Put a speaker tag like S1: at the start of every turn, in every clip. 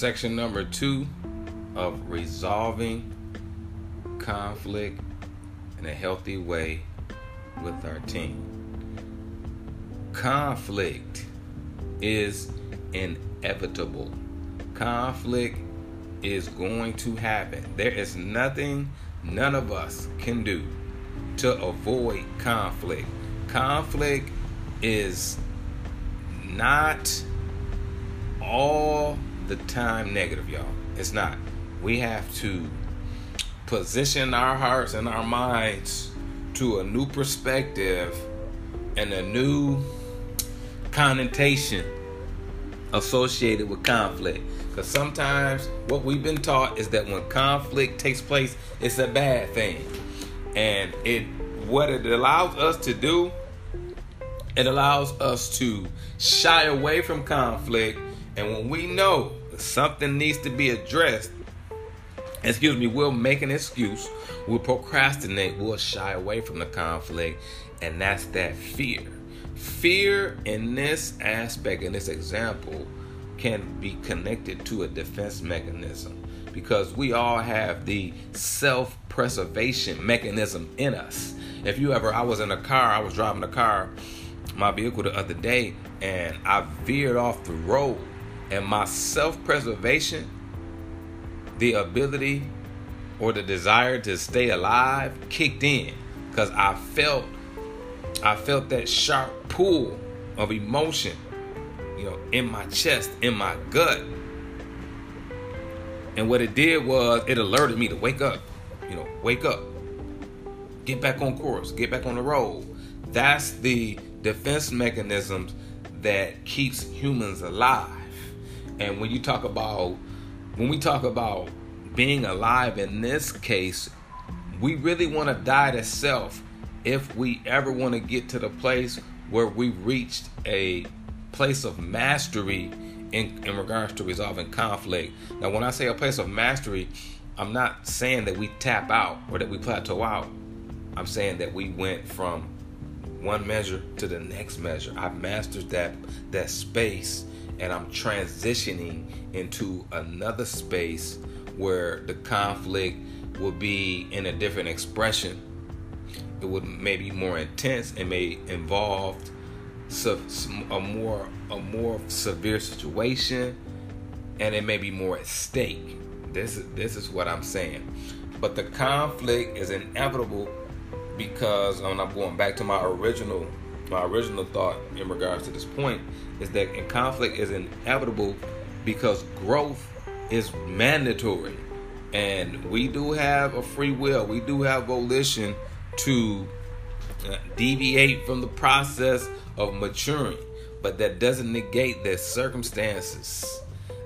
S1: section number two of resolving conflict in a healthy way with our team. Conflict is inevitable. Conflict is going to happen. There is nothing none of us can do to avoid conflict. Conflict is not all the time negative, y'all. It's not. We have to position our hearts and our minds to a new perspective and a new connotation associated with conflict. Because sometimes what we've been taught is that when conflict takes place, it's a bad thing. And it what it allows us to do, it allows us to shy away from conflict. And when we know something needs to be addressed, excuse me, we'll make an excuse, we'll procrastinate, we'll shy away from the conflict, and that's that fear. Fear in this aspect, in this example, can be connected to a defense mechanism. Because we all have the self preservation mechanism in us. If you ever, I was in a car, I was driving a car, my vehicle the other day, and I veered off the road, and my self preservation, the ability or the desire to stay alive kicked in because I felt I felt that sharp pull of emotion, you know, in my chest, in my gut. And what it did was it alerted me to wake up, you know, wake up. Get back on course, get back on the road. That's the defense mechanisms that keeps humans alive. And when you talk about when we talk about being alive in this case, we really want to die to self if we ever want to get to the place where we reached a place of mastery in, in regards to resolving conflict. Now, when I say a place of mastery, I'm not saying that we tap out or that we plateau out. I'm saying that we went from one measure to the next measure. I've mastered that that space and I'm transitioning into another space where the conflict will be in a different expression. It would maybe more intense and may involve a more a more severe situation and it may be more at stake. This is this is what i'm saying. But the conflict is inevitable because and i'm going back to my original my original thought in regards to this point is that conflict is inevitable because growth is mandatory. And we do have a free will. We do have volition to uh, deviate from the process of maturing, but that doesn't negate that circumstances,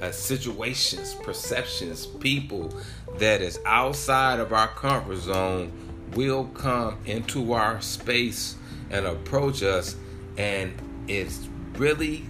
S1: uh, situations, perceptions, people that is outside of our comfort zone will come into our space and approach us, and it really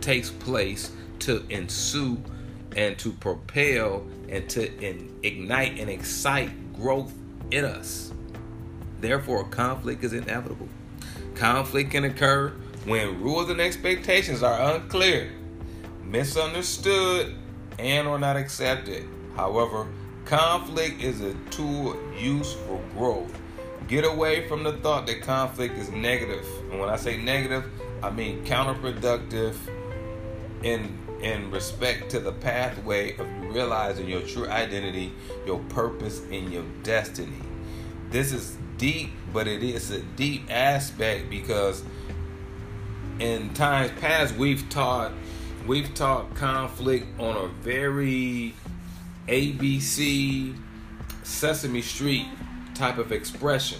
S1: takes place to ensue and to propel and to in, ignite and excite growth in us. Therefore, conflict is inevitable. Conflict can occur when rules and expectations are unclear, misunderstood, and or not accepted. However, conflict is a tool used for growth. Get away from the thought that conflict is negative. And when I say negative, I mean counterproductive in in respect to the pathway of realizing your true identity, your purpose, and your destiny. This is deep, but it is a deep aspect because in times past we've taught we've taught conflict on a very ABC Sesame Street type of expression.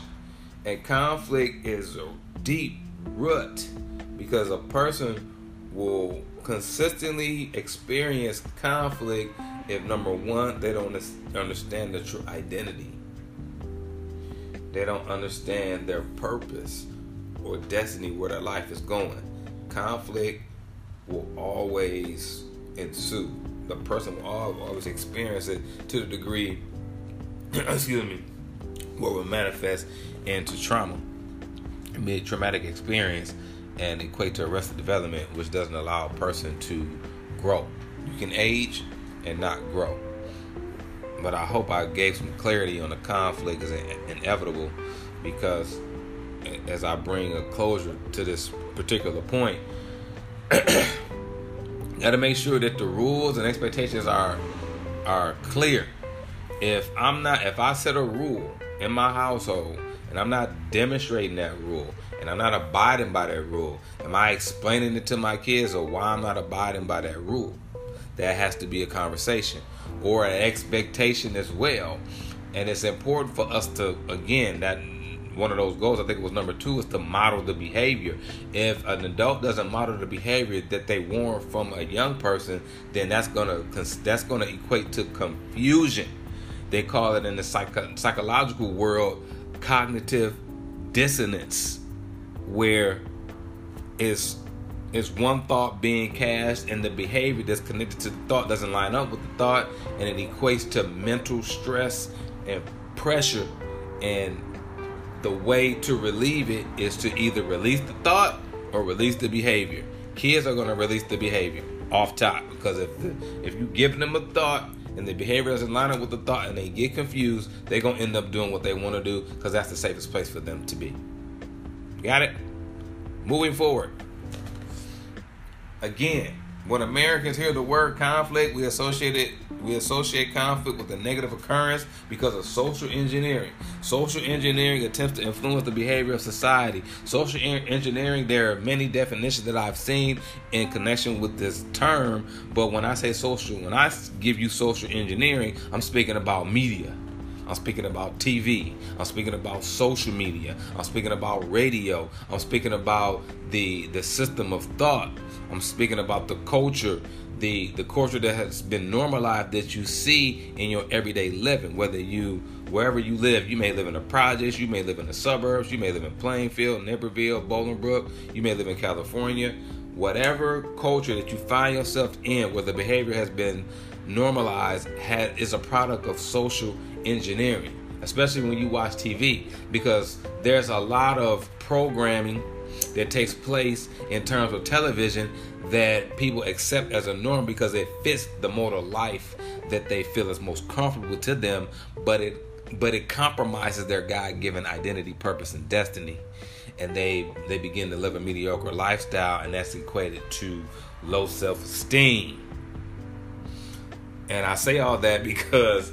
S1: And conflict is a deep root because a person will consistently experience conflict if number one they don't understand the true identity they don't understand their purpose or destiny where their life is going. Conflict will always ensue. The person will always experience it to the degree, excuse me, what will manifest into trauma. mid traumatic experience and equate to arrested development, which doesn't allow a person to grow. You can age, and not grow. But I hope I gave some clarity on the conflict is inevitable because as I bring a closure to this particular point, got to make sure that the rules and expectations are are clear. If I'm not, if I set a rule in my household and I'm not demonstrating that rule and I'm not abiding by that rule, am I explaining it to my kids or why I'm not abiding by that rule? That has to be a conversation or an expectation as well. And it's important for us to, again, that one of those goals, I think it was number two, is to model the behavior. If an adult doesn't model the behavior that they want from a young person, then that's gonna that's gonna equate to confusion. They call it in the psych- psychological world cognitive dissonance, where it's it's one thought being cast and the behavior that's connected to the thought doesn't line up with the thought and it equates to mental stress and pressure and the way to relieve it is to either release the thought or release the behavior. Kids are going to release the behavior off top because if if you give them a thought and the behavior doesn't line up with the thought and they get confused, they're going to end up doing what they want to do because that's the safest place for them to be. Got it? Moving forward. Again, when Americans hear the word conflict, we associate it we associate conflict with a negative occurrence because of social engineering. Social engineering attempts to influence the behavior of society. Social engineering, there are many definitions that I've seen in connection with this term, but when I say social, when I give you social engineering, I'm speaking about media. I'm speaking about TV. I'm speaking about social media. I'm speaking about radio. I'm speaking about the the system of thought. I'm speaking about the culture, the the culture that has been normalized that you see in your everyday living. Whether you wherever you live, you may live in the projects, you may live in the suburbs, you may live in Plainfield, Naperville, Bolingbrook, you may live in California. Whatever culture that you find yourself in, where the behavior has been normalized, is a product of social engineering, especially when you watch TV, because there's a lot of programming that takes place in terms of television that people accept as a norm because it fits the mode of life that they feel is most comfortable to them, but it but it compromises their God-given identity, purpose, and destiny. And they they begin to live a mediocre lifestyle, and that's equated to low self-esteem. And I say all that because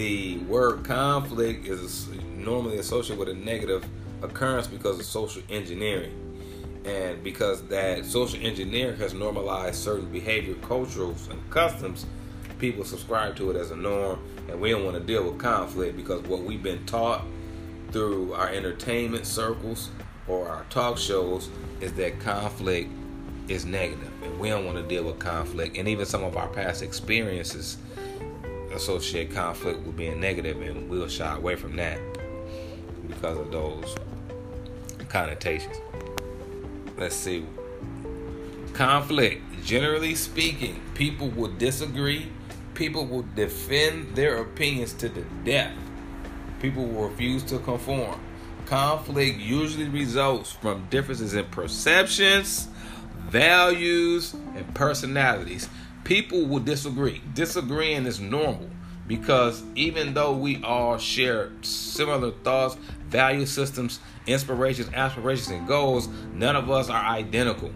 S1: the word conflict is normally associated with a negative occurrence because of social engineering. And because that social engineering has normalized certain behavior cultures and customs people subscribe to it as a norm and we don't want to deal with conflict because what we've been taught through our entertainment circles or our talk shows is that conflict is negative and we don't want to deal with conflict. And even some of our past experiences associate conflict with being negative and we'll shy away from that because of those connotations let's see. Conflict. Generally speaking, people will disagree. People will defend their opinions to the death. People will refuse to conform. Conflict usually results from differences in perceptions, values, and personalities. People will disagree. Disagreeing is normal because even though we all share similar thoughts, value systems, inspirations, aspirations, and goals, none of us are identical.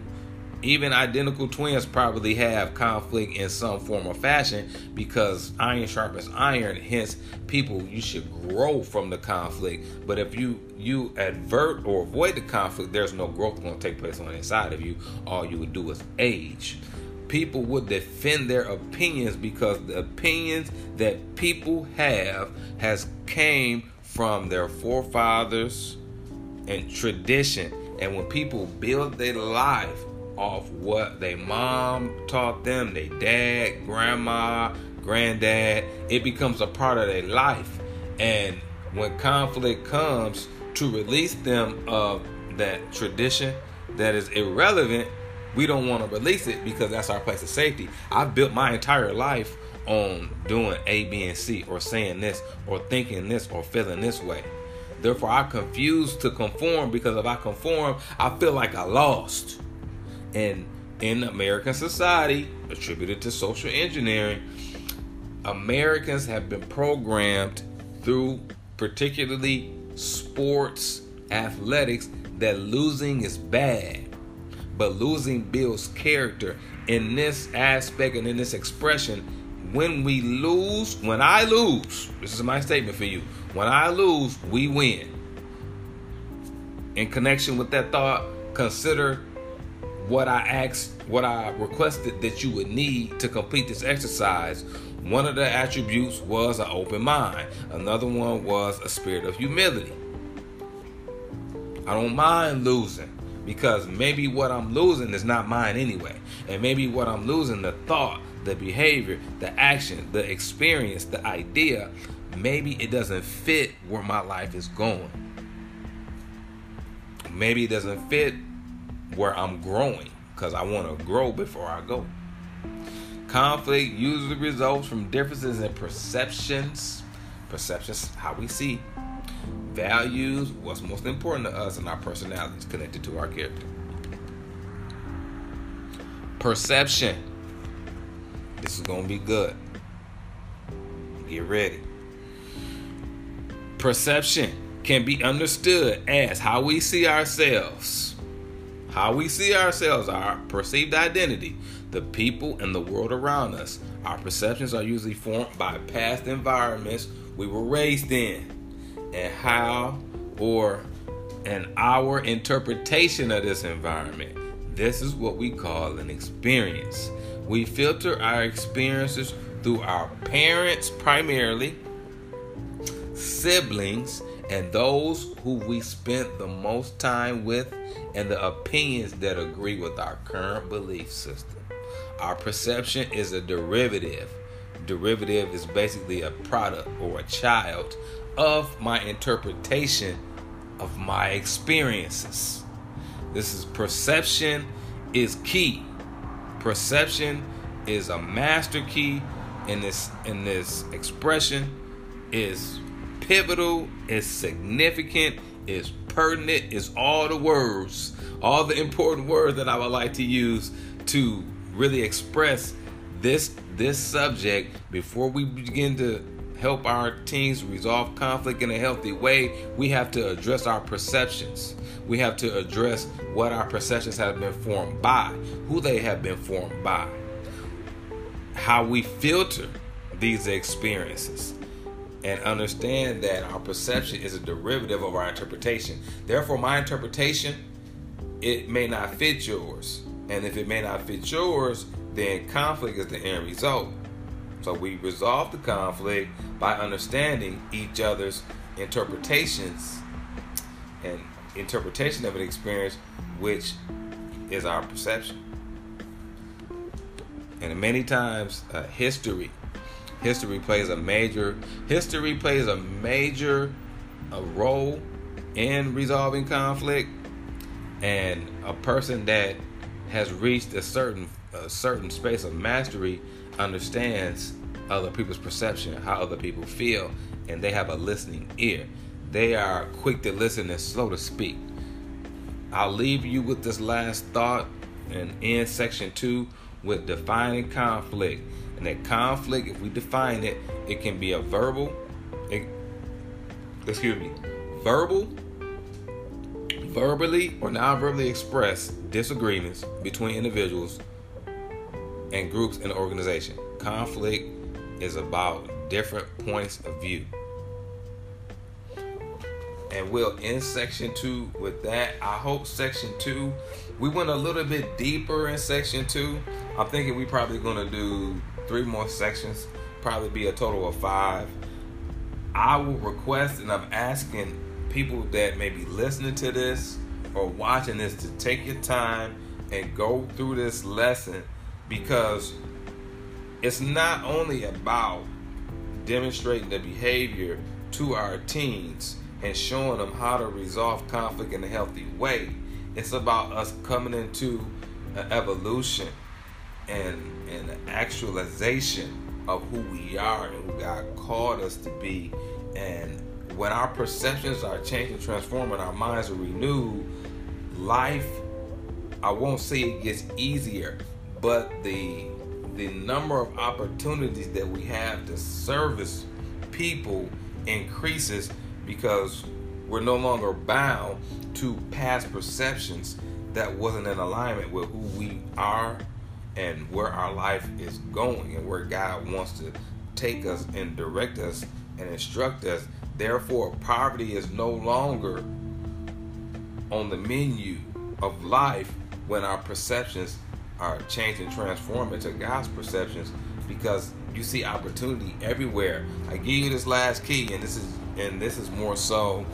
S1: Even identical twins probably have conflict in some form or fashion because iron sharpens iron. Hence, people you should grow from the conflict. But if you you advert or avoid the conflict, there's no growth going to take place on the inside of you. All you would do is age people would defend their opinions because the opinions that people have has came from their forefathers and tradition. And when people build their life off what their mom taught them their dad grandma granddad it becomes a part of their life. And when conflict comes to release them of that tradition that is irrelevant we don't want to release it because that's our place of safety. I've built my entire life on doing A, B, and C, or saying this, or thinking this, or feeling this way. Therefore, I confuse to conform because if I conform, I feel like I lost. And in American society, attributed to social engineering, Americans have been programmed through particularly sports, athletics, that losing is bad. But losing builds character. In this aspect and in this expression, when we lose, when I lose, this is my statement for you. When I lose, we win. In connection with that thought, consider what I asked, what I requested that you would need to complete this exercise. One of the attributes was an open mind. Another one was a spirit of humility. I don't mind losing because maybe what I'm losing is not mine anyway. And maybe what I'm losing, the thought, the behavior, the action, the experience, the idea, maybe it doesn't fit where my life is going. Maybe it doesn't fit where I'm growing because I want to grow before I go. Conflict usually results from differences in perceptions, perceptions, how we see, values, what's most important to us, and our personalities connected to our character. Perception. This is going to be good. Get ready. Perception can be understood as how we see ourselves. How we see ourselves, our perceived identity, the people and the world around us. Our perceptions are usually formed by past environments we were raised in and how or and our interpretation of this environment. This is what we call an experience. We filter our experiences through our parents primarily, siblings, and those who we spent the most time with, and the opinions that agree with our current belief system. Our perception is a derivative. Derivative is basically a product or a child of my interpretation of my experiences. This is perception is key. Perception is a master key in this in this expression is pivotal, is significant, is pertinent, is all the words, all the important words that I would like to use to really express this this subject before we begin to help our teams resolve conflict in a healthy way, we have to address our perceptions. We have to address what our perceptions have been formed by, who they have been formed by, how we filter these experiences, and understand that our perception is a derivative of our interpretation. Therefore, my interpretation it may not fit yours, and if it may not fit yours, then conflict is the end result. So we resolve the conflict by understanding each other's interpretations and interpretation of an experience, which is our perception. And many times, uh, history, history plays a major, history plays a major a role in resolving conflict. And a person that has reached a certain a certain space of mastery understands other people's perception, how other people feel, and they have a listening ear. They are quick to listen and slow to speak. I'll leave you with this last thought and end section two with defining conflict. And that conflict, if we define it, it can be a verbal, it, excuse me, verbal, verbally or non-verbally expressed disagreements between individuals and groups in the organization. Conflict is about different points of view. And we'll end section two with that. I hope section two, we went a little bit deeper in section two. I'm thinking we probably gonna do three more sections, probably be a total of five. I will request and I'm asking people that may be listening to this or watching this to take your time and go through this lesson because it's not only about demonstrating the behavior to our teens and showing them how to resolve conflict in a healthy way. It's about us coming into an evolution and an actualization of who we are and who God called us to be. And when our perceptions are changing, transforming, our minds are renewed, life, I won't say it gets easier, but the the number of opportunities that we have to service people increases because we're no longer bound to past perceptions that wasn't in alignment with who we are and where our life is going and where God wants to take us and direct us and instruct us. Therefore, poverty is no longer on the menu of life when our perceptions are changed and transformed into God's perceptions because you see opportunity everywhere. I give you this last key and this is and this is more so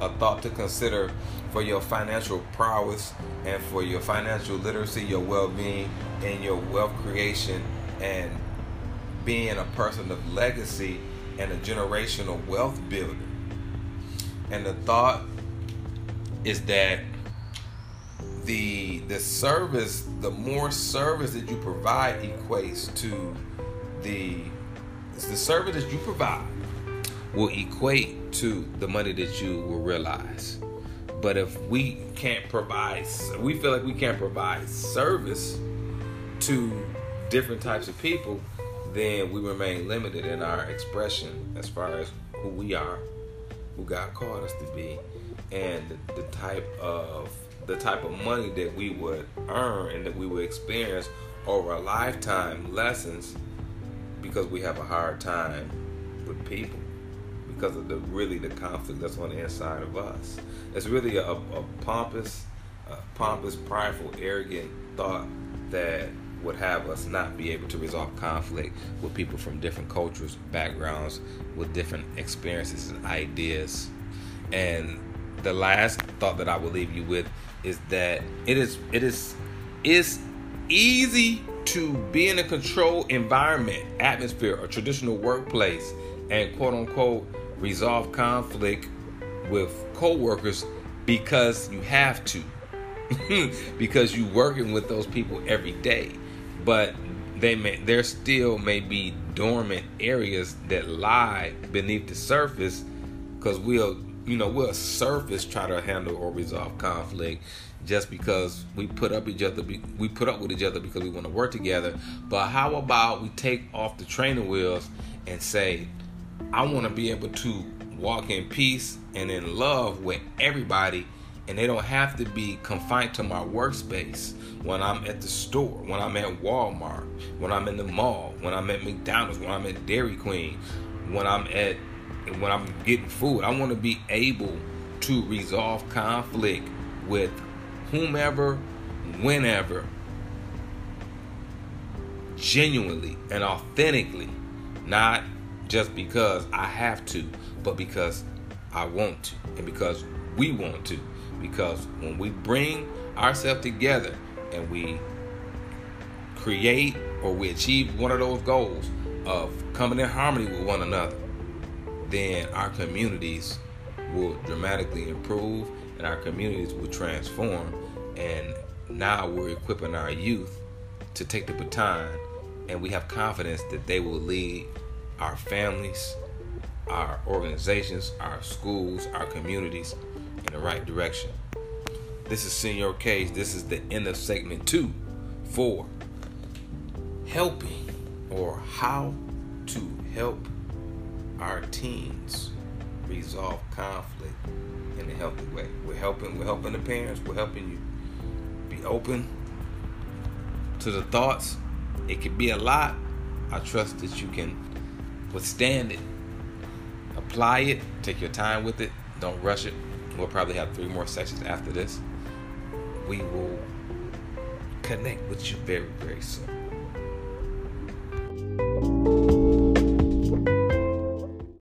S1: a thought to consider for your financial prowess and for your financial literacy, your well-being and your wealth creation and being a person of legacy and a generational wealth builder. And the thought is that the the service, the more service that you provide equates to the the service that you provide will equate to the money that you will realize. But if we can't provide, we feel like we can't provide service to different types of people, then we remain limited in our expression as far as who we are, who God called us to be, and the, the type of the type of money that we would earn and that we would experience over a lifetime lessons because we have a hard time with people because of the really the conflict that's on the inside of us. It's really a, a pompous, a pompous, prideful, arrogant thought that would have us not be able to resolve conflict with people from different cultures, backgrounds, with different experiences and ideas. And the last thought that I will leave you with is that it is it is is easy to be in a controlled environment, atmosphere, a traditional workplace, and quote unquote resolve conflict with coworkers because you have to. because you're working with those people every day. But they may there still may be dormant areas that lie beneath the surface because we'll you know we'll surface try to handle or resolve conflict just because we put up each other we put up with each other because we want to work together. But how about we take off the training wheels and say i want to be able to walk in peace and in love with everybody and they don't have to be confined to my workspace when i'm at the store when i'm at walmart when i'm in the mall when i'm at mcdonald's when i'm at dairy queen when i'm at when i'm getting food i want to be able to resolve conflict with whomever, whenever, genuinely and authentically, not just because I have to, but because I want to and because we want to. Because when we bring ourselves together and we create or we achieve one of those goals of coming in harmony with one another, then our communities will dramatically improve and our communities will transform. And now we're equipping our youth to take the baton, and we have confidence that they will lead our families, our organizations, our schools, our communities in the right direction. This is Senor Cage. This is the end of segment two for helping or how to help our teens resolve conflict in a healthy way. We're helping. We're helping the parents. We're helping you be open to the thoughts. It could be a lot. I trust that you can withstand it. Apply it. Take your time with it. Don't rush it. We'll probably have three more sessions after this. We will connect with you very, very soon.